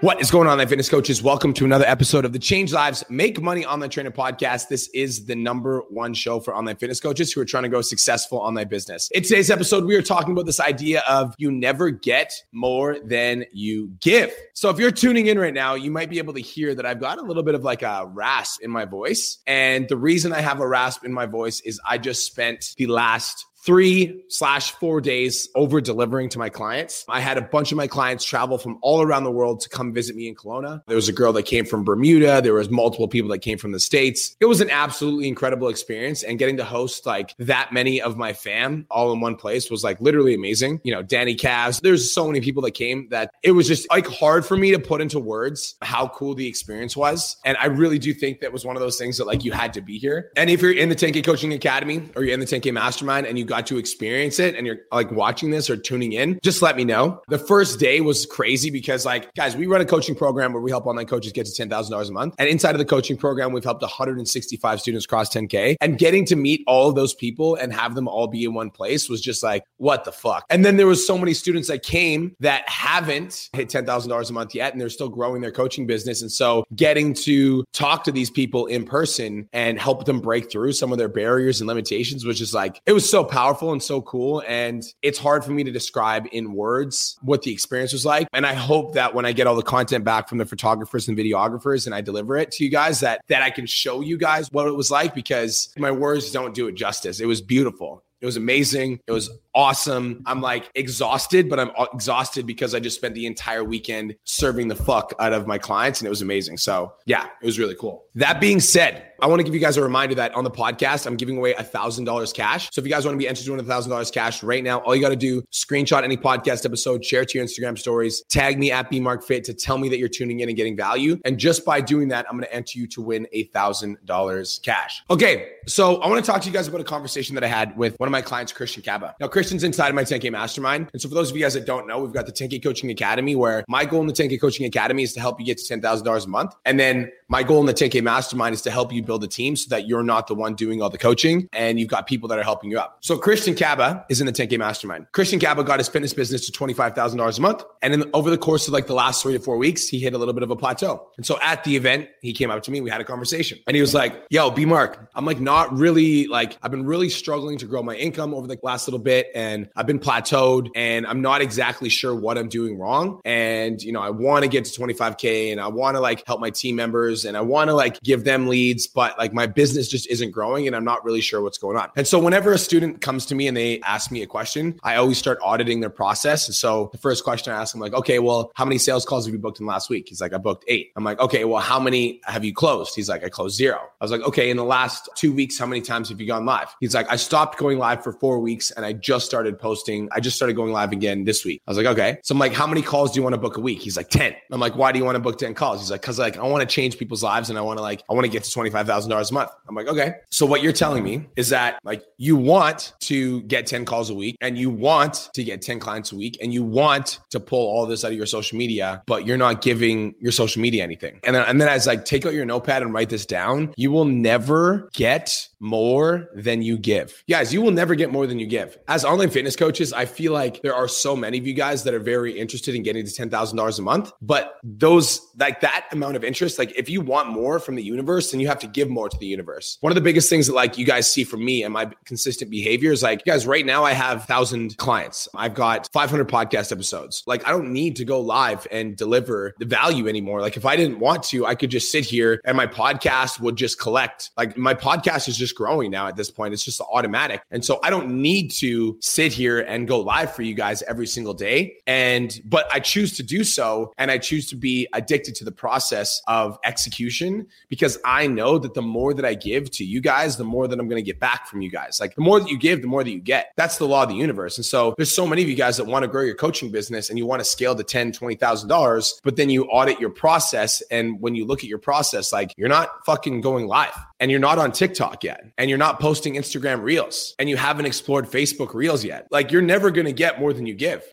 What is going on, online fitness coaches? Welcome to another episode of the Change Lives Make Money Online Trainer podcast. This is the number one show for online fitness coaches who are trying to grow successful online business. In today's episode, we are talking about this idea of you never get more than you give. So if you're tuning in right now, you might be able to hear that I've got a little bit of like a rasp in my voice. And the reason I have a rasp in my voice is I just spent the last three slash four days over delivering to my clients. I had a bunch of my clients travel from all around the world to come visit me in Kelowna. There was a girl that came from Bermuda. There was multiple people that came from the States. It was an absolutely incredible experience. And getting to host like that many of my fam all in one place was like literally amazing. You know, Danny Cavs, there's so many people that came that it was just like hard for me to put into words how cool the experience was. And I really do think that was one of those things that like you had to be here. And if you're in the 10K Coaching Academy or you're in the 10K Mastermind and you got to experience it and you're like watching this or tuning in, just let me know. The first day was crazy because, like, guys, we run a coaching program where we help online coaches get to $10,000 a month. And inside of the coaching program, we've helped 165 students cross 10K. And getting to meet all of those people and have them all be in one place was just like, what the fuck? And then there was so many students that came that haven't hit $10,000 a month yet and they're still growing their coaching business. And so getting to talk to these people in person and help them break through some of their barriers and limitations was just like, it was so powerful powerful and so cool. And it's hard for me to describe in words what the experience was like. And I hope that when I get all the content back from the photographers and videographers and I deliver it to you guys, that that I can show you guys what it was like because my words don't do it justice. It was beautiful. It was amazing. It was awesome. I'm like exhausted, but I'm uh, exhausted because I just spent the entire weekend serving the fuck out of my clients and it was amazing. So, yeah, it was really cool. That being said, I want to give you guys a reminder that on the podcast, I'm giving away a $1,000 cash. So if you guys want to be entered to win a $1,000 cash right now, all you got to do, screenshot any podcast episode, share it to your Instagram stories, tag me at BMarkFit to tell me that you're tuning in and getting value. And just by doing that, I'm going to enter you to win a $1,000 cash. Okay, so I want to talk to you guys about a conversation that I had with one of my clients, Christian Kaba. Now, Christian's inside of my 10K Mastermind. And so for those of you guys that don't know, we've got the 10K Coaching Academy where my goal in the 10K Coaching Academy is to help you get to $10,000 a month. And then my goal in the 10K Mastermind is to help you build a team so that you're not the one doing all the coaching and you've got people that are helping you up. So Christian Kaba is in the 10K Mastermind. Christian Kaba got his fitness business to $25,000 a month. And then over the course of like the last three to four weeks, he hit a little bit of a plateau. And so at the event, he came up to me, we had a conversation and he was like, yo, B Mark, I'm like not really like, I've been really struggling to grow my income over the last little bit and I've been plateaued and I'm not exactly sure what I'm doing wrong. And, you know, I want to get to 25K and I want to like help my team members and I want to like give them leads, but like my business just isn't growing and I'm not really sure what's going on. And so whenever a student comes to me and they ask me a question, I always start auditing their process. And so the first question I ask them like, okay, well, how many sales calls have you booked in last week? He's like, I booked eight. I'm like, okay, well, how many have you closed? He's like, I closed zero. I was like, okay, in the last two weeks, how many times have you gone live? He's like, I stopped going live for four weeks and I just started posting. I just started going live again this week. I was like, okay. So I'm like, how many calls do you want to book a week? He's like, 10. I'm like, why do you want to book 10 calls? He's like, cause like, I want to change people's lives and I want to like, I want to get to $25,000 a month. I'm like, okay. So what you're telling me is that like you want to get 10 calls a week and you want to get 10 clients a week and you want to pull all this out of your social media, but you're not giving your social media anything. And then, and then I was like, take out your notepad and write this down. You will never get more than you give. Guys, you will never get more than you give. As online fitness coaches, I feel like there are so many of you guys that are very interested in getting to $10,000 a month, but those like that amount of interest, like if you want more from the universe, then you have to give more to the universe. One of the biggest things that like you guys see from me and my consistent behavior is like, guys, right now I have thousand clients. I've got 500 podcast episodes. Like I don't need to go live and deliver the value anymore. Like if I didn't want to, I could just sit here and my podcast would just collect. Like my podcast is just growing now at this point. It's just automatic. And so I don't need to sit here and go live for you guys every single day. And, but I choose to do so. And I choose to be addicted to the process of executing execution because I know that the more that I give to you guys, the more that I'm going to get back from you guys. Like the more that you give, the more that you get. That's the law of the universe. And so there's so many of you guys that want to grow your coaching business and you want to scale to ten, twenty thousand dollars, but then you audit your process. And when you look at your process, like you're not fucking going live and you're not on TikTok yet and you're not posting Instagram reels and you haven't explored Facebook reels yet. Like you're never going to get more than you give.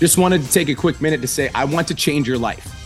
Just wanted to take a quick minute to say, I want to change your life.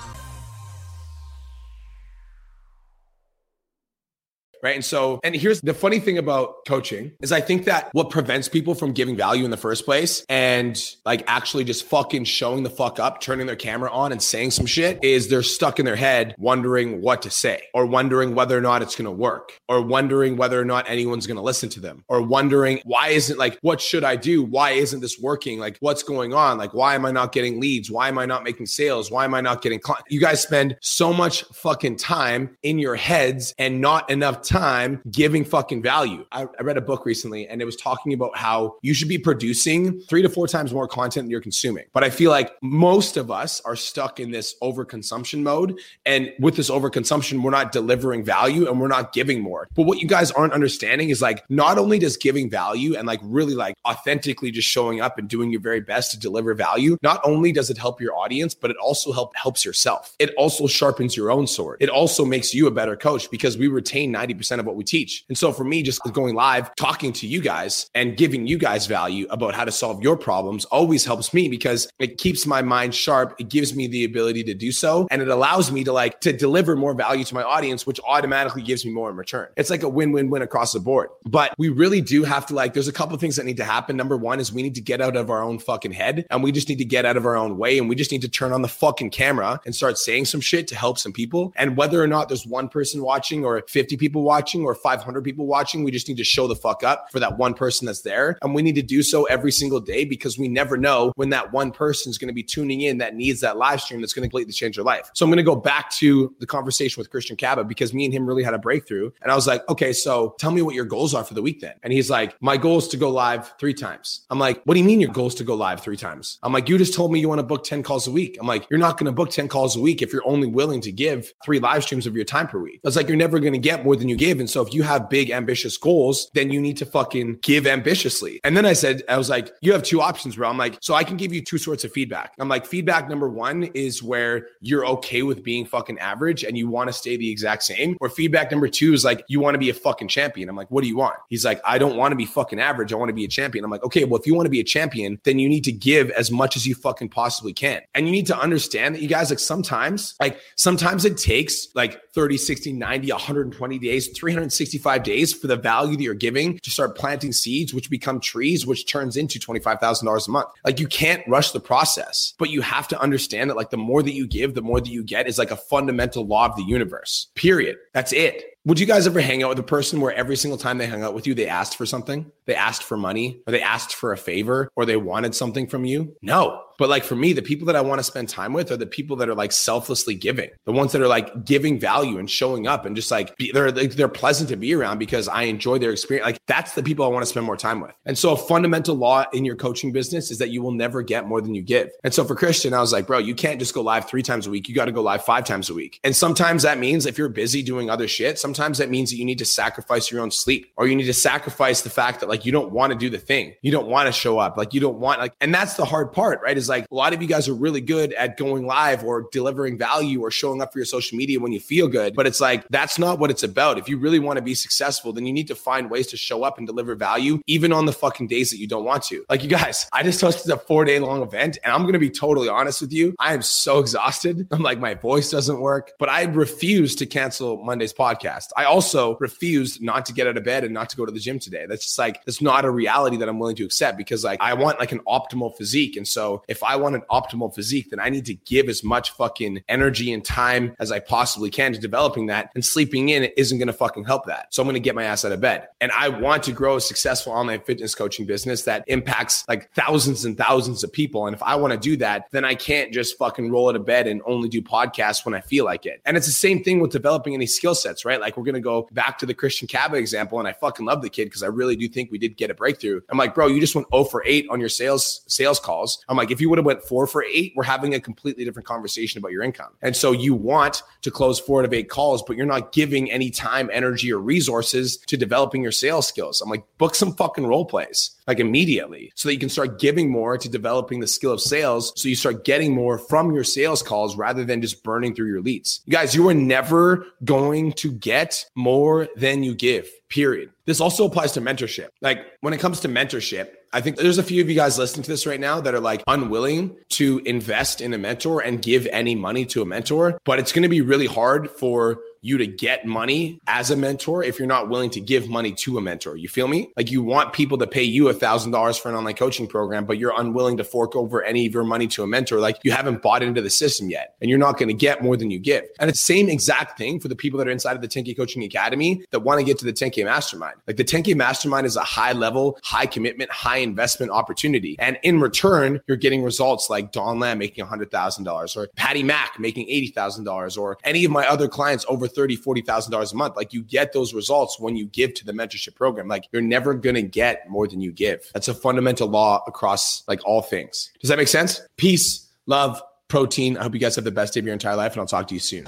Right? And so, and here's the funny thing about coaching is I think that what prevents people from giving value in the first place and like actually just fucking showing the fuck up, turning their camera on and saying some shit is they're stuck in their head wondering what to say or wondering whether or not it's going to work or wondering whether or not anyone's going to listen to them or wondering why isn't like, what should I do? Why isn't this working? Like, what's going on? Like, why am I not getting leads? Why am I not making sales? Why am I not getting clients? You guys spend so much fucking time in your heads and not enough time giving fucking value. I, I, read a book recently and it was talking about how you should be producing three to four times more content than you're consuming. But I feel like most of us are stuck in this overconsumption mode. And with this overconsumption, we're not delivering value and we're not giving more. But what you guys aren't understanding is like, not only does giving value and like really like authentically just showing up and doing your very best to deliver value, not only does it help your audience, but it also help, helps yourself. It also sharpens your own sword. It also makes you a better coach because we retain 90% 90% of what we teach. And so for me, just going live, talking to you guys and giving you guys value about how to solve your problems always helps me because it keeps my mind sharp. It gives me the ability to do so. And it allows me to like to deliver more value to my audience, which automatically gives me more in return. It's like a win-win-win across the board. But we really do have to like, there's a couple things that need to happen. Number one is we need to get out of our own fucking head and we just need to get out of our own way and we just need to turn on the fucking camera and start saying some shit to help some people. And whether or not there's one person watching or 50 people watching, watching or 500 people watching. We just need to show the fuck up for that one person that's there. And we need to do so every single day because we never know when that one person is going to be tuning in that needs that live stream that's going to completely change their life. So I'm going to go back to the conversation with Christian Kaba because me and him really had a breakthrough. And I was like, okay, so tell me what your goals are for the week then. And he's like, my goal is to go live three times. I'm like, what do you mean your goal is to go live three times? I'm like, you just told me you want to book 10 calls a week. I'm like, you're not going to book 10 calls a week if you're only willing to give three live streams of your time per week. That's like, you're never going to get more than you give. And so if you have big, ambitious goals, then you need to fucking give ambitiously. And then I said, I was like, you have two options, bro. I'm like, so I can give you two sorts of feedback. I'm like, feedback number one is where you're okay with being fucking average and you want to stay the exact same. Or feedback number two is like, you want to be a fucking champion. I'm like, what do you want? He's like, I don't want to be fucking average. I want to be a champion. I'm like, okay, well, if you want to be a champion, then you need to give as much as you fucking possibly can. And you need to understand that you guys, like, sometimes, like, sometimes it takes like 30, 60, 90, 120 days, 365 days for the value that you're giving to start planting seeds, which become trees, which turns into $25,000 a month. Like you can't rush the process, but you have to understand that like the more that you give, the more that you get is like a fundamental law of the universe, period. That's it. Would you guys ever hang out with a person where every single time they hung out with you, they asked for something? They asked for money or they asked for a favor or they wanted something from you? No. But like for me, the people that I want to spend time with are the people that are like selflessly giving, the ones that are like giving value and showing up and just like be, they're they're pleasant to be around because I enjoy their experience. Like that's the people I want to spend more time with. And so a fundamental law in your coaching business is that you will never get more than you give. And so for Christian, I was like, bro, you can't just go live three times a week. You got to go live five times a week. And sometimes that means if you're busy doing other shit, sometimes that means that you need to sacrifice your own sleep or you need to sacrifice the fact that like you don't want to do the thing. You don't want to show up. Like you don't want like, and that's the hard part, right? Is like a lot of you guys are really good at going live or delivering value or showing up for your social media when you feel good. But it's like, that's not what it's about. If you really want to be successful, then you need to find ways to show up and deliver value, even on the fucking days that you don't want to. Like you guys, I just hosted a four day long event and I'm going to be totally honest with you. I am so exhausted. I'm like, my voice doesn't work, but I refuse to cancel Monday's podcast. I also refused not to get out of bed and not to go to the gym today. That's just like, it's not a reality that I'm willing to accept because like I want like an optimal physique. And so if I want an optimal physique, then I need to give as much fucking energy and time as I possibly can to developing that. And sleeping in isn't going to fucking help that. So I'm going to get my ass out of bed. And I want to grow a successful online fitness coaching business that impacts like thousands and thousands of people. And if I want to do that, then I can't just fucking roll out of bed and only do podcasts when I feel like it. And it's the same thing with developing any skill sets, right? Like we're going to go back to the Christian Kaba example. And I fucking love the kid because I really do think we did get a breakthrough. I'm like, bro, you just went 0 for 8 on your sales sales calls. I'm like, if you would have went 4 for 8, we're having a completely different conversation about your income. And so you want to close 4 out of 8 calls, but you're not giving any time, energy, or resources to developing your sales skills. I'm like, book some fucking role plays like immediately so that you can start giving more to developing the skill of sales. So you start getting more from your sales calls rather than just burning through your leads. You guys, you are never going to get more than you give, period. This also applies to mentorship. Like when it comes to mentorship, I think there's a few of you guys listening to this right now that are like unwilling to invest in a mentor and give any money to a mentor, but it's going to be really hard for you to get money as a mentor if you're not willing to give money to a mentor. You feel me? Like you want people to pay you a thousand dollars for an online coaching program, but you're unwilling to fork over any of your money to a mentor. Like you haven't bought into the system yet and you're not going to get more than you give. And it's the same exact thing for the people that are inside of the 10K coaching academy that want to get to the 10K mastermind. Like the 10K mastermind is a high level, high commitment, high investment opportunity. And in return, you're getting results like Don Lamb making $100,000 or Patty Mack making $80,000 or any of my other clients over thirty, forty thousand dollars a month. Like you get those results when you give to the mentorship program. Like you're never gonna get more than you give. That's a fundamental law across like all things. Does that make sense? Peace, love, protein. I hope you guys have the best day of your entire life, and I'll talk to you soon.